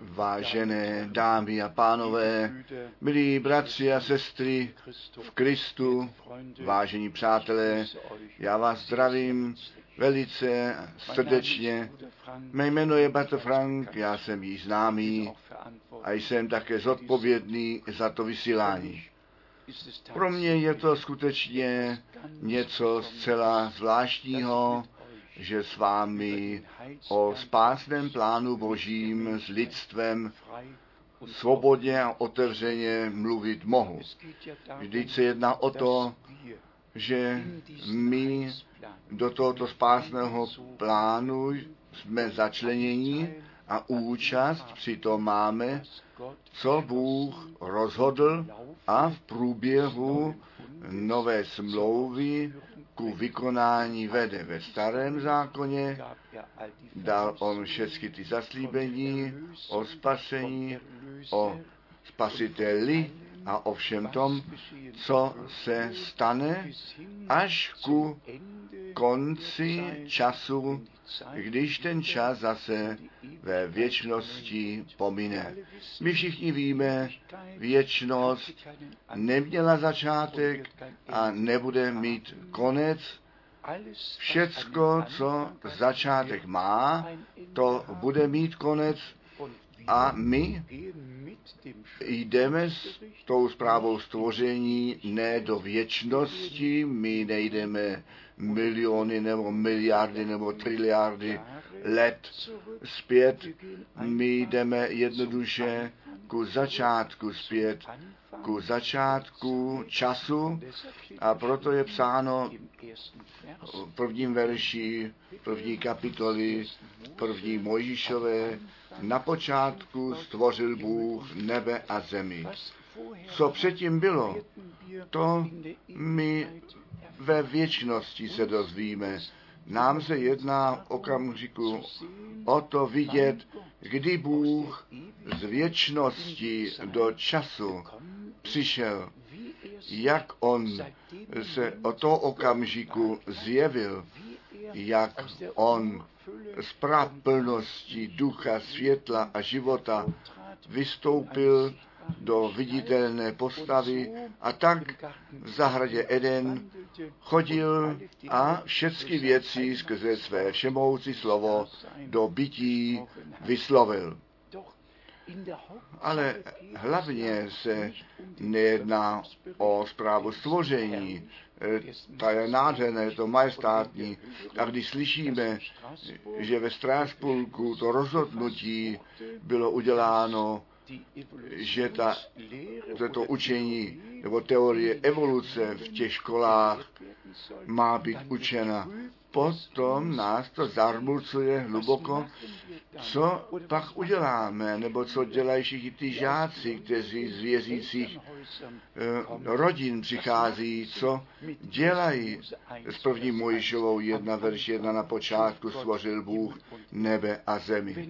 Vážené dámy a pánové, milí bratři a sestry v Kristu, vážení přátelé, já vás zdravím velice srdečně. Mé jméno je Bart Frank, já jsem již známý a jsem také zodpovědný za to vysílání. Pro mě je to skutečně něco zcela zvláštního, že s vámi o spásném plánu božím s lidstvem svobodně a otevřeně mluvit mohu. Vždyť se jedná o to, že my do tohoto spásného plánu jsme začleněni a účast přitom máme, co Bůh rozhodl a v průběhu nové smlouvy ku vykonání vede. Ve starém zákoně dal on všechny ty zaslíbení o spasení, o spasiteli a o všem tom, co se stane až ku konci času, když ten čas zase ve věčnosti pomine. My všichni víme, věčnost neměla začátek a nebude mít konec. Všecko, co začátek má, to bude mít konec a my jdeme s tou zprávou stvoření ne do věčnosti, my nejdeme miliony nebo miliardy nebo triliardy let zpět, my jdeme jednoduše ku začátku zpět, ku začátku času. A proto je psáno v prvním verši první kapitoly první Mojžíšové na počátku stvořil Bůh nebe a zemi. Co předtím bylo, to my ve věčnosti se dozvíme. Nám se jedná v okamžiku o to vidět, kdy Bůh z věčnosti do času přišel, jak On se o to okamžiku zjevil, jak On plnosti ducha, světla a života vystoupil do viditelné postavy a tak v zahradě Eden chodil a všechny věci skrze své všemoucí slovo do bytí vyslovil. Ale hlavně se nejedná o zprávu stvoření, ta je nádherné, je to majestátní. A když slyšíme, že ve Strasburgu to rozhodnutí bylo uděláno, že ta, toto učení nebo teorie evoluce v těch školách má být učena potom nás to zarmucuje hluboko, co pak uděláme, nebo co dělají všichni ty žáci, kteří z věřících eh, rodin přichází, co dělají? S první Mojišovou jedna verš jedna na počátku stvořil Bůh nebe a zemi.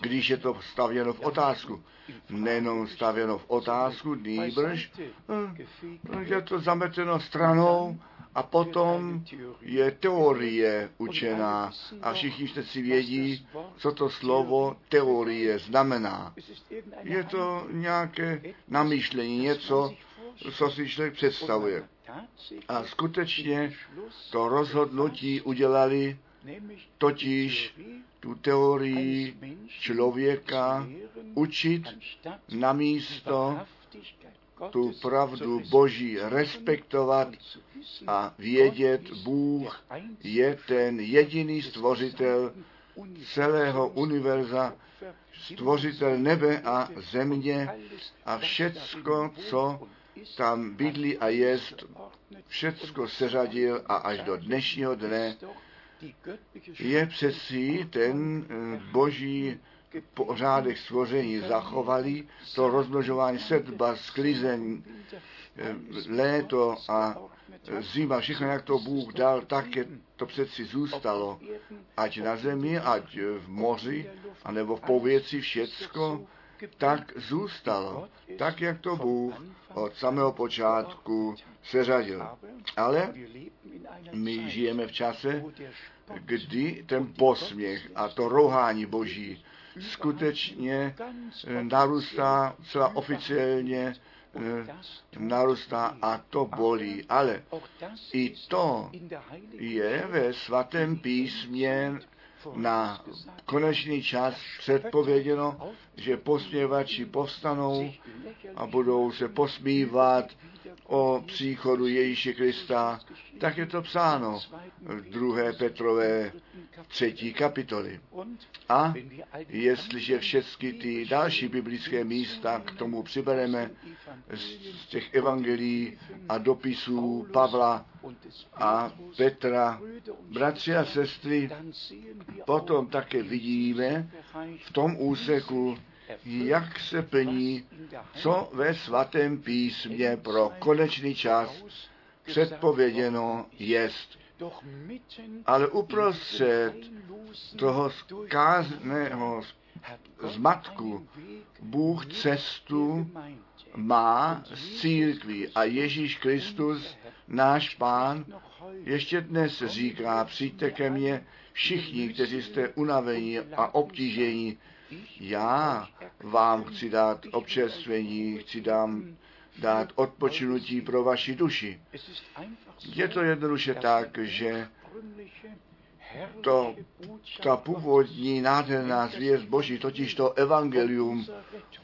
Když je to stavěno v otázku, nejenom stavěno v otázku, nýbrž, eh, je to zameteno stranou, a potom je teorie učená a všichni si vědí, co to slovo teorie znamená. Je to nějaké namýšlení, něco, co si člověk představuje. A skutečně to rozhodnutí udělali totiž tu teorii člověka učit na místo tu pravdu Boží respektovat a vědět, Bůh je ten jediný stvořitel celého univerza, stvořitel nebe a země a všecko, co tam bydlí a jest, všecko seřadil a až do dnešního dne je přeci ten eh, boží pořádek stvoření zachovali, to rozmnožování sedba, sklizeň, eh, léto a zima, všechno, jak to Bůh dal, tak je to přeci zůstalo. Ať na zemi, ať v moři, anebo v pověci, všecko, tak zůstalo. Tak, jak to Bůh od samého počátku seřadil. Ale my žijeme v čase, kdy ten posměch a to rouhání Boží skutečně narůstá celá oficiálně narůstá a to bolí. Ale i to je ve svatém písmě na konečný čas předpověděno, že posměvači povstanou a budou se posmívat o příchodu Ježíše Krista, tak je to psáno v 2. Petrové třetí kapitoly. A jestliže všechny ty další biblické místa k tomu přibereme z těch evangelií a dopisů Pavla a Petra, bratři a sestry, potom také vidíme v tom úseku, jak se plní, co ve svatém písmě pro konečný čas předpověděno jest. Ale uprostřed toho zkázného zmatku Bůh cestu má z církví. A Ježíš Kristus, náš pán, ještě dnes říká, přijďte ke mně všichni, kteří jste unavení a obtížení, já vám chci dát občerstvení, chci dám dát odpočinutí pro vaši duši. Je to jednoduše tak, že to, ta původní nádherná zvěst Boží, totiž to evangelium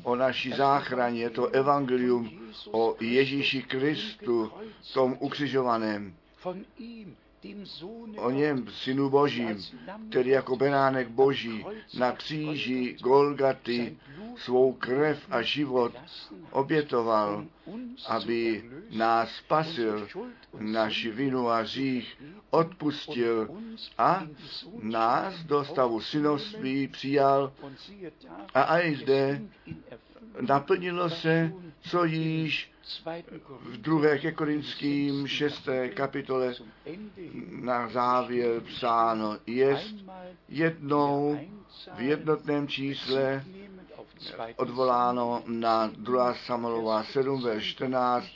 o naší záchraně, to evangelium o Ježíši Kristu, tom ukřižovaném, o něm, synu božím, který jako beránek boží na kříži Golgaty svou krev a život obětoval, aby nás spasil, naši vinu a řích odpustil a nás do stavu synovství přijal. A i zde naplnilo se, co již v druhé ke Korinským šesté kapitole na závěr psáno jest jednou v jednotném čísle odvoláno na 2. Samuelová 7, ve 14.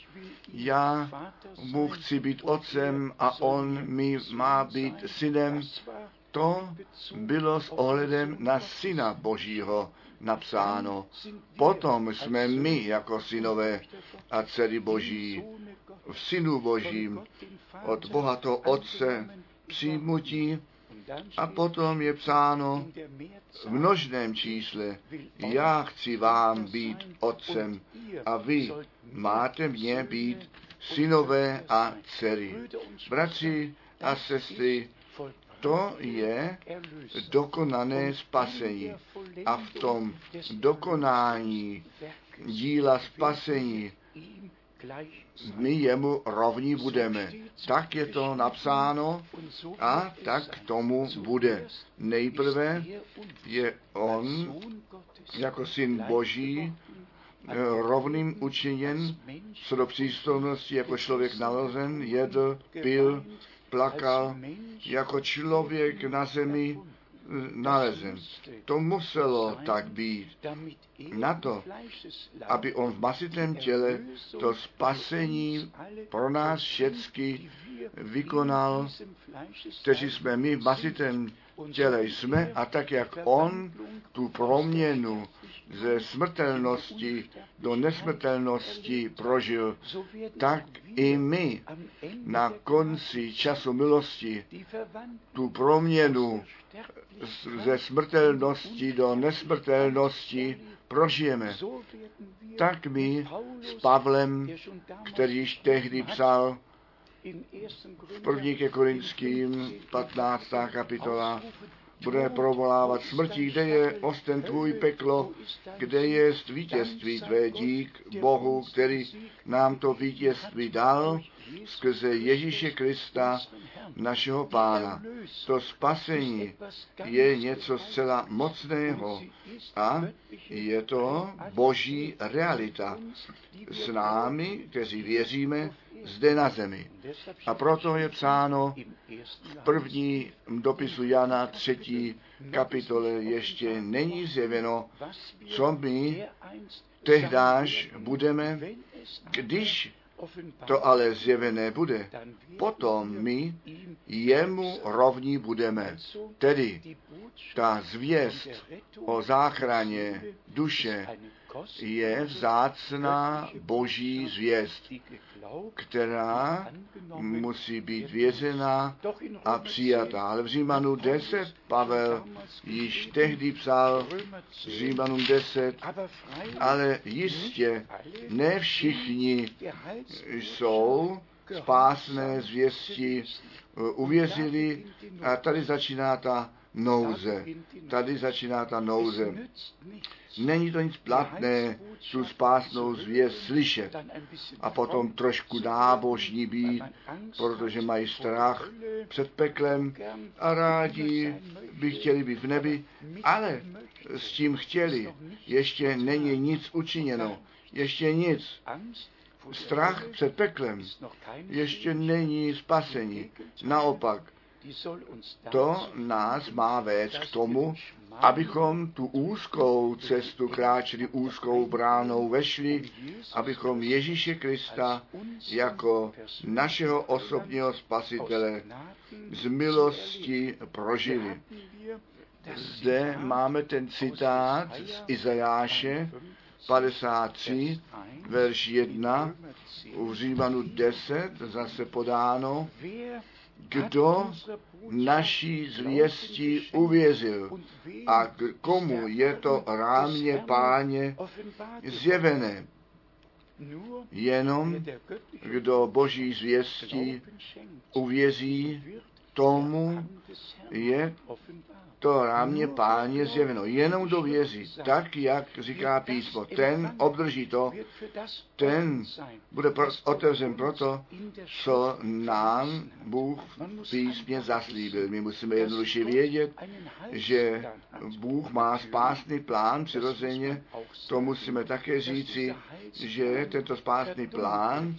Já mu chci být otcem a on mi má být synem. To bylo s ohledem na syna Božího napsáno. Potom jsme my jako synové a dcery Boží v synu Božím od Boha to Otce přijmutí a potom je psáno v množném čísle, já chci vám být otcem a vy máte mě být synové a dcery. Bratři a sestry, to je dokonané spasení. A v tom dokonání díla spasení my jemu rovní budeme. Tak je to napsáno a tak tomu bude. Nejprve je on jako syn Boží rovným učiněn co do přístojnosti jako člověk narozen, jedl, pil, plakal jako člověk na zemi nalezen. To muselo tak být. Na to, aby on v masitém těle to spasení pro nás všecky vykonal, kteří jsme my v masitém těle jsme a tak, jak on tu proměnu ze smrtelnosti do nesmrtelnosti prožil, tak i my na konci času milosti tu proměnu ze smrtelnosti do nesmrtelnosti prožijeme. Tak my s Pavlem, který již tehdy psal v první ke Korinským 15. kapitola, bude provolávat smrti, kde je osten tvůj peklo, kde je vítězství tvé dík Bohu, který nám to vítězství dal skrze Ježíše Krista, našeho pána. To spasení je něco zcela mocného a je to boží realita s námi, kteří věříme zde na zemi. A proto je psáno v první dopisu Jana třetí kapitole ještě není zjeveno, co my tehdáž budeme, když to ale zjevené bude, potom my jemu rovní budeme. Tedy ta zvěst o záchraně duše je vzácná boží zvěst, která musí být vězená a přijatá. Ale v Římanu 10 Pavel již tehdy psal Římanům 10, ale jistě ne všichni jsou spásné zvěsti uvěřili. a tady začíná ta nouze. Tady začíná ta nouze. Není to nic platné tu spásnou zvěst slyšet a potom trošku nábožní být, protože mají strach před peklem a rádi by chtěli být v nebi, ale s tím chtěli. Ještě není nic učiněno. Ještě nic. Strach před peklem ještě není spasení. Naopak, to nás má vést k tomu, abychom tu úzkou cestu kráčeli úzkou bránou vešli, abychom Ježíše Krista jako našeho osobního spasitele z milosti prožili. Zde máme ten citát z Izajáše 53, verš 1, u Římanu 10, zase podáno, kdo naší zvěstí uvěřil a k komu je to rámě páně zjevené. Jenom kdo boží zvěstí uvěří, tomu je to rámě páně zjeveno. Jenom kdo věří, tak jak říká písmo, ten obdrží to, ten bude otevřen proto, co nám Bůh v písmě zaslíbil. My musíme jednoduše vědět, že Bůh má spásný plán přirozeně, to musíme také říci, že tento spásný plán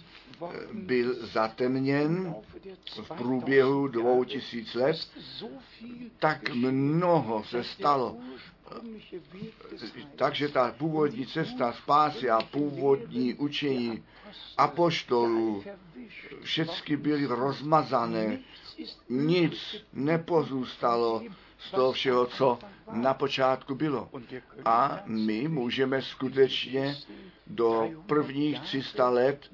byl zatemněn v průběhu dvou tisíc let, tak mnoho se stalo. Takže ta původní cesta spásy a původní učení apoštolů všechny byly rozmazané. Nic nepozůstalo z toho všeho, co na počátku bylo. A my můžeme skutečně do prvních 300 let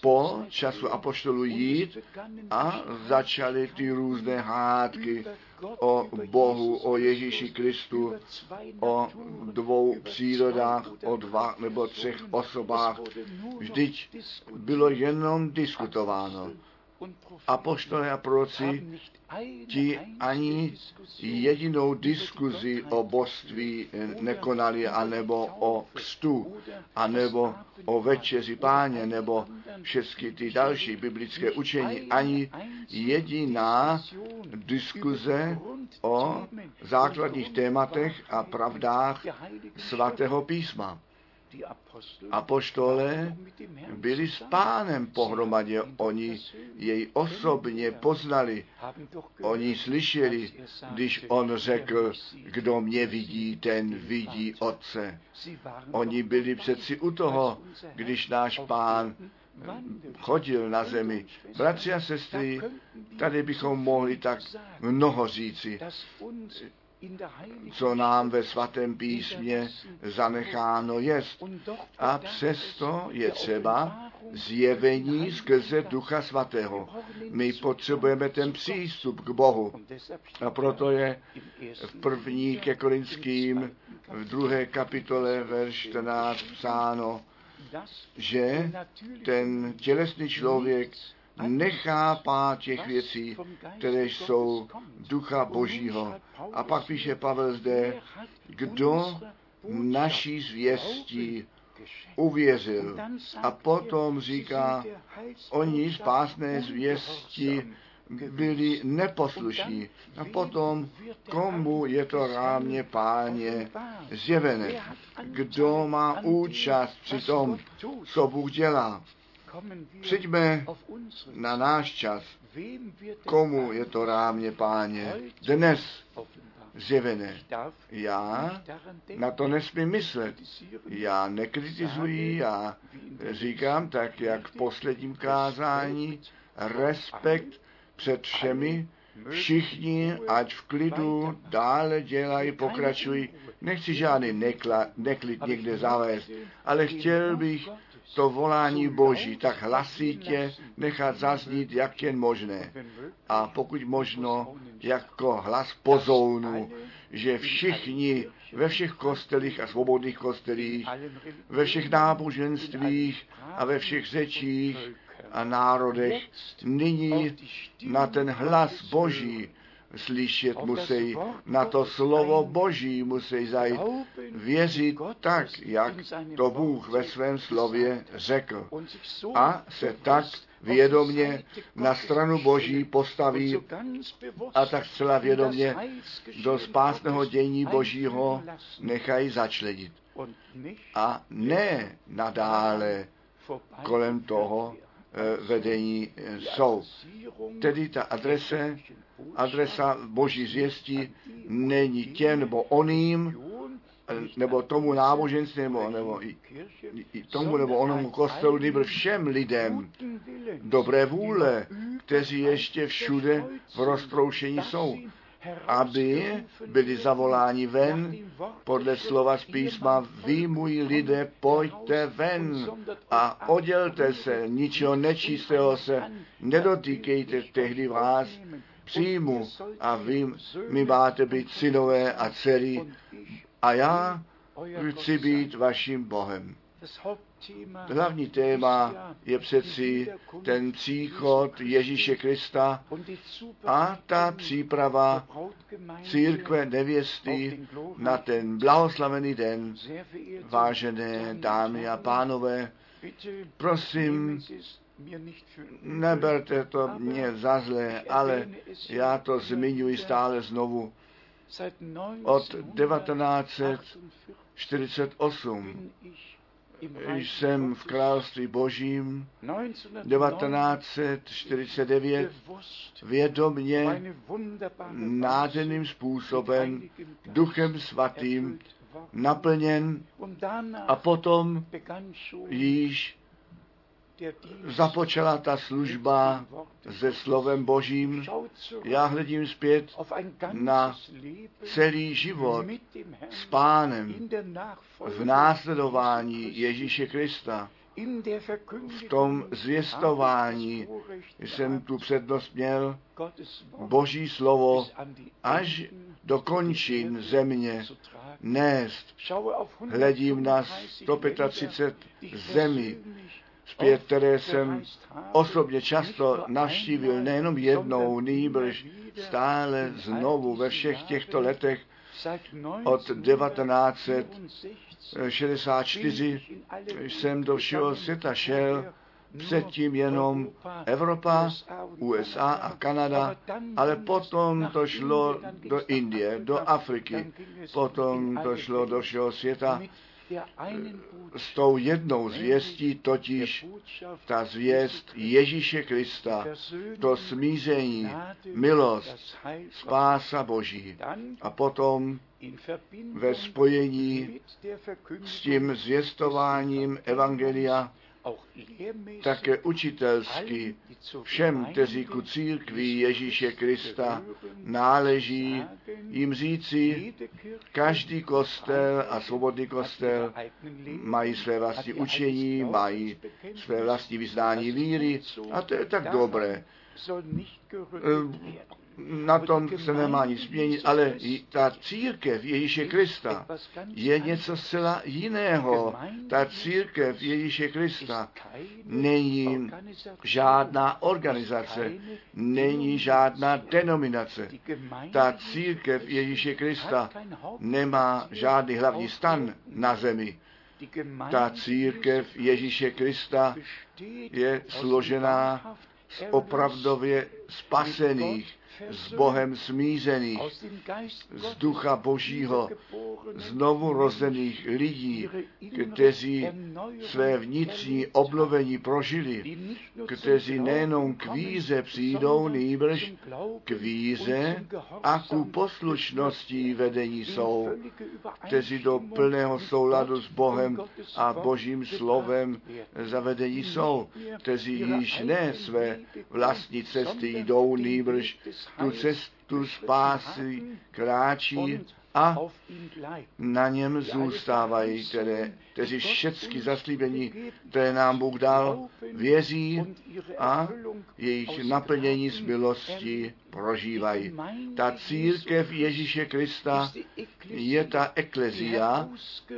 po času apoštolu jít a začaly ty různé hádky o Bohu, o Ježíši Kristu, o dvou přírodách, o dva nebo třech osobách. Vždyť bylo jenom diskutováno. Apoštolé a proroci ti ani jedinou diskuzi o božství nekonali, anebo o kstu, anebo o večeři páně, nebo všechny ty další biblické učení, ani jediná diskuze o základních tématech a pravdách svatého písma. Apoštole byli s pánem pohromadě, oni jej osobně poznali, oni slyšeli, když on řekl, kdo mě vidí, ten vidí Otce. Oni byli přeci u toho, když náš pán chodil na zemi. Bratři a sestry, tady bychom mohli tak mnoho říci co nám ve svatém písmě zanecháno jest. A přesto je třeba zjevení skrze Ducha Svatého. My potřebujeme ten přístup k Bohu. A proto je v první ke Korinským v druhé kapitole verš 14 psáno, že ten tělesný člověk nechápá těch věcí, které jsou ducha božího. A pak píše Pavel zde, kdo naší zvěstí uvěřil. A potom říká, oni spásné zvěsti byli neposlušní. A potom, komu je to rámě páně zjevené? Kdo má účast při tom, co Bůh dělá? Přijďme na náš čas. Komu je to rámě, páně, dnes zjevené. Já na to nesmím myslet. Já nekritizuji, já říkám tak, jak v posledním kázání, respekt před všemi, všichni, ať v klidu dále dělají, pokračují. Nechci žádný nekla, neklid někde zavést, ale chtěl bych to volání Boží tak hlasitě nechat zaznít, jak jen možné. A pokud možno, jako hlas pozounu, že všichni ve všech kostelích a svobodných kostelích, ve všech náboženstvích a ve všech řečích a národech nyní na ten hlas Boží slyšet musí, na to slovo Boží musí zajít, věřit tak, jak to Bůh ve svém slově řekl. A se tak vědomně na stranu Boží postaví a tak zcela vědomně do spásného dění Božího nechají začlenit. A ne nadále kolem toho eh, vedení eh, jsou. Tedy ta adrese, adresa Boží zvěstí není těm nebo oným, nebo tomu náboženství, nebo, nebo i, i tomu nebo onomu kostelu, nebo všem lidem dobré vůle, kteří ještě všude v roztroušení jsou, aby byli zavoláni ven podle slova z písma, vy můj lidé, pojďte ven a oddělte se, ničeho nečistého se nedotýkejte tehdy vás, přijmu a vy mi máte být synové a dcery a já chci být vaším Bohem. Hlavní téma je přeci ten příchod Ježíše Krista a ta příprava církve nevěsty na ten blahoslavený den. Vážené dámy a pánové, prosím, neberte to mě za zlé, ale já to zmiňuji stále znovu. Od 1948 jsem v království božím. 1949 vědomně nádherným způsobem duchem svatým naplněn a potom již započala ta služba se slovem Božím. Já hledím zpět na celý život s pánem v následování Ježíše Krista. V tom zvěstování jsem tu přednost měl Boží slovo až do končin země nést. Hledím na 135 zemí, zpět, které jsem osobně často navštívil nejenom jednou, nýbrž stále znovu ve všech těchto letech od 1964 jsem do všeho světa šel, předtím jenom Evropa, USA a Kanada, ale potom to šlo do Indie, do Afriky, potom to šlo do všeho světa s tou jednou zvěstí, totiž ta zvěst Ježíše Krista, to smíření, milost, spása Boží. A potom ve spojení s tím zvěstováním Evangelia také učitelsky všem, kteří ku církvi Ježíše Krista náleží, jim říci, každý kostel a svobodný kostel mají své vlastní učení, mají své vlastní vyznání víry a to je tak dobré na tom se nemá nic změnit, ale ta církev Ježíše Krista je něco zcela jiného. Ta církev Ježíše Krista není žádná organizace, není žádná denominace. Ta církev Ježíše Krista nemá žádný hlavní stan na zemi. Ta církev Ježíše Krista je složená z opravdově spasených, s Bohem smířených, z ducha Božího, znovu rozených lidí, kteří své vnitřní obnovení prožili, kteří nejenom k víze přijdou, nýbrž k víze a ku poslušnosti vedení jsou, kteří do plného souladu s Bohem a Božím slovem zavedení jsou, kteří již ne své vlastní cesty jdou, nýbrž tu cestu spásy kráčí a na něm zůstávají, které, kteří všechny zaslíbení, které nám Bůh dal, věří a jejich naplnění z milosti prožívají. Ta církev Ježíše Krista je ta eklezia,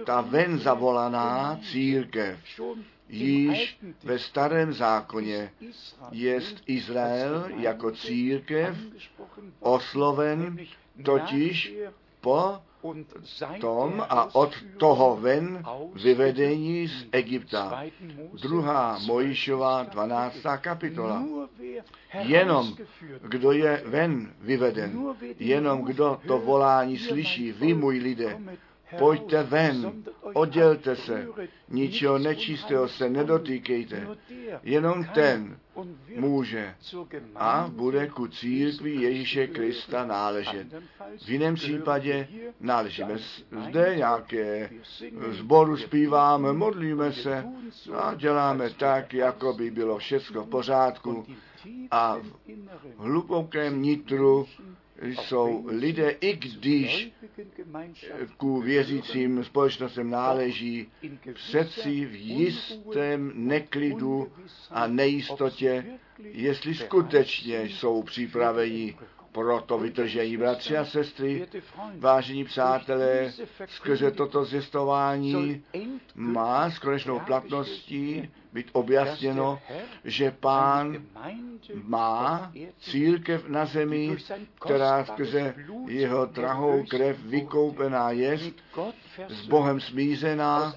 ta ven zavolaná církev. Již ve starém zákoně je Izrael jako církev osloven totiž po tom a od toho ven vyvedení z Egypta. Druhá Mojišová 12. kapitola. Jenom kdo je ven vyveden, jenom kdo to volání slyší, vy můj lidé, pojďte ven, oddělte se, ničeho nečistého se nedotýkejte, jenom ten může a bude ku církvi Ježíše Krista náležet. V jiném případě náležíme zde nějaké zboru zpíváme, modlíme se a děláme tak, jako by bylo všechno v pořádku a v hlubokém nitru jsou lidé, i když ku věřícím společnostem náleží, přeci v jistém neklidu a nejistotě, jestli skutečně jsou připraveni pro to vytržení. Bratři a sestry, vážení přátelé, skrze toto zjistování má s konečnou platností být objasněno, že pán má církev na zemi, která skrze jeho drahou krev vykoupená je, s Bohem smířená,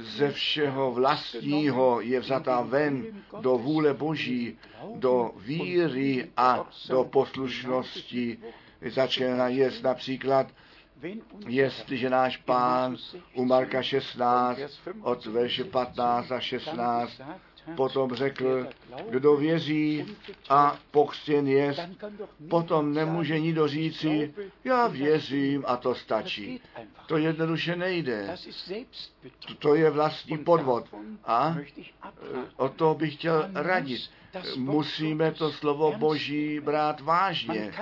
ze všeho vlastního je vzatá ven do vůle Boží, do víry a do poslušnosti začíná jest. například jestliže náš pán u Marka 16 od verše 15 a 16 potom řekl, kdo věří a pokřtěn je, potom nemůže nikdo říci, já věřím a to stačí. To jednoduše nejde. To je vlastní podvod. A o to bych chtěl radit musíme to slovo Boží brát vážně.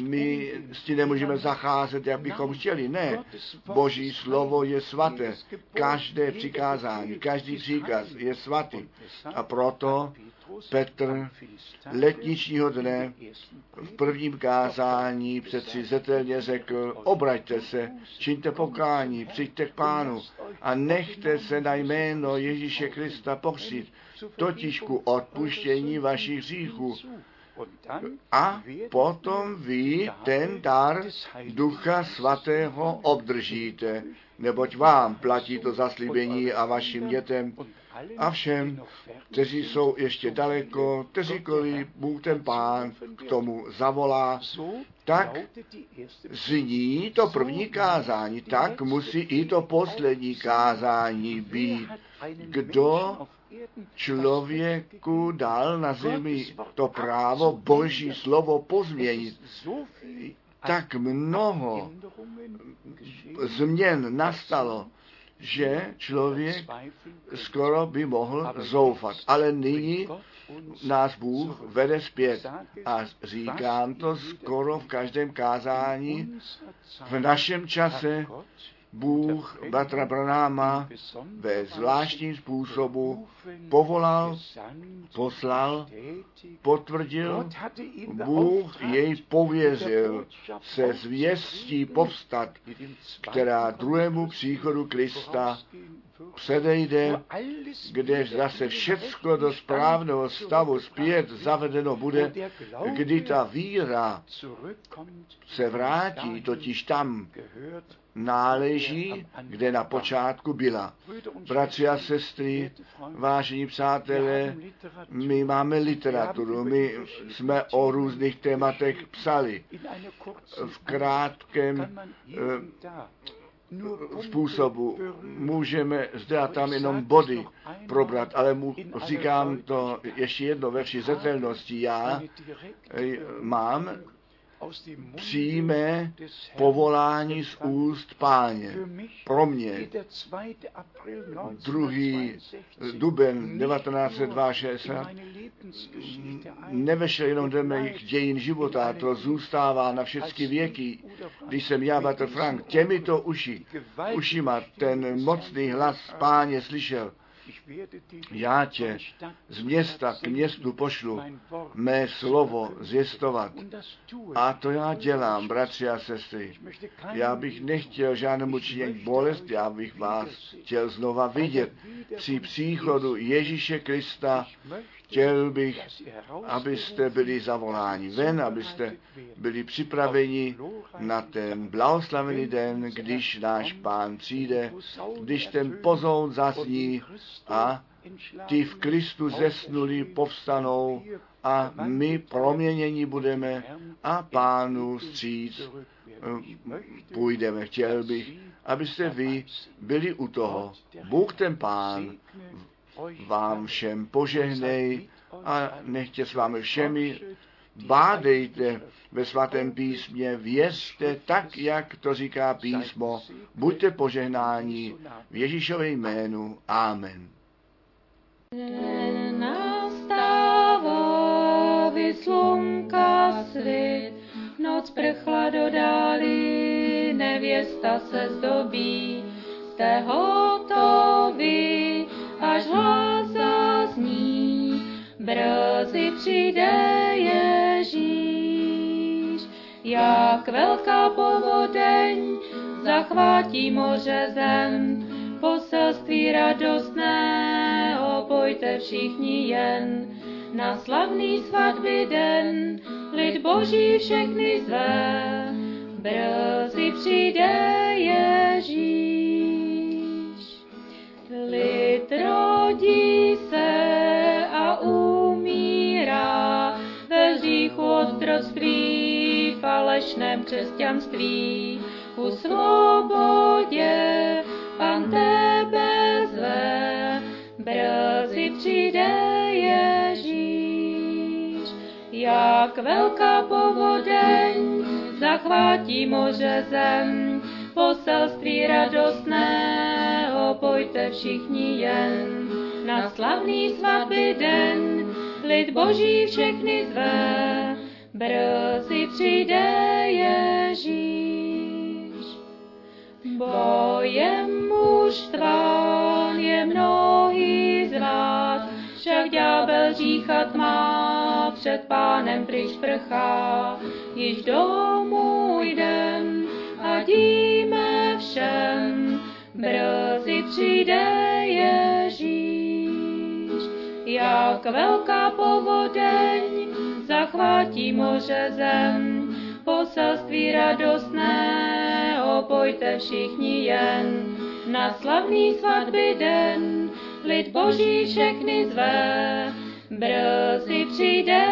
My s tím nemůžeme zacházet, jak bychom chtěli. Ne. Boží slovo je svaté. Každé přikázání, každý příkaz je svatý. A proto Petr letničního dne v prvním kázání přeci zetelně řekl, obraťte se, čiňte pokání, přijďte k pánu a nechte se na jméno Ježíše Krista pokřít, totiž ku odpuštění vašich hříchů. A potom vy ten dar Ducha Svatého obdržíte, neboť vám platí to zaslíbení a vašim dětem a všem, kteří jsou ještě daleko, kteříkoliv Bůh ten Pán k tomu zavolá, tak zní to první kázání, tak musí i to poslední kázání být. Kdo člověku dal na zemi to právo Boží slovo pozměnit, tak mnoho změn nastalo že člověk skoro by mohl zoufat. Ale nyní nás Bůh vede zpět a říkám to skoro v každém kázání v našem čase Bůh Batra Branáma ve zvláštním způsobu povolal, poslal, potvrdil, Bůh jej pověřil se zvěstí povstat, která druhému příchodu Krista předejde, kde zase všecko do správného stavu zpět zavedeno bude, kdy ta víra se vrátí, totiž tam náleží, kde na počátku byla. Bratři a sestry, vážení přátelé, my máme literaturu, my jsme o různých tématech psali. V krátkém způsobu. Můžeme zde a tam jenom body probrat, ale mu, říkám to ještě jedno verši zetelnosti. Já eh, mám přímé povolání z úst páně. Pro mě 2. duben 1962 nevešel jenom do mých dějin života, to zůstává na všechny věky. Když jsem já, Bater Frank, těmito uši, ušima ten mocný hlas páně slyšel, já tě z města k městu pošlu mé slovo zjistovat. A to já dělám, bratři a sestry. Já bych nechtěl žádnému činit bolest, já bych vás chtěl znova vidět. Při příchodu Ježíše Krista chtěl bych, abyste byli zavoláni ven, abyste byli připraveni na ten blahoslavený den, když náš pán přijde, když ten pozoun zazní a ty v Kristu zesnuli povstanou a my proměnění budeme a pánu stříc eh, půjdeme. Chtěl bych, abyste vy byli u toho. Bůh ten pán vám všem požehnej a nechtě s vámi všemi bádejte ve svatém písmě, věřte tak, jak to říká písmo, buďte požehnáni v Ježíšově jménu. Amen. Nastává vyslunka svit, noc prchla do dály, nevěsta se zdobí, jste hotoví, až hlas zazní, brzy přijde Ježíš. Jak velká povodeň zachvátí moře zem, poselství radostné, opojte všichni jen. Na slavný svatby den lid boží všechny zve, brzy přijde Ježíš. Otroctví, falešném křesťanství, ku svobodě pan tebe zve, brzy přijde Ježíš. Jak velká povodeň zachvátí moře zem, poselství radostné, opojte všichni jen. Na slavný svatby den lid boží všechny zve, brzy přijde Ježíš. Bojem mužstván je mnohý z vás, však ďábel říchat má, před pánem pryč prchá, již domů jdem a díme všem, brzy přijde Ježíš. Jak velká povodeň zachvátí moře zem, poselství radostné, opojte všichni jen. Na slavný svatby den lid boží všechny zve, brzy přijde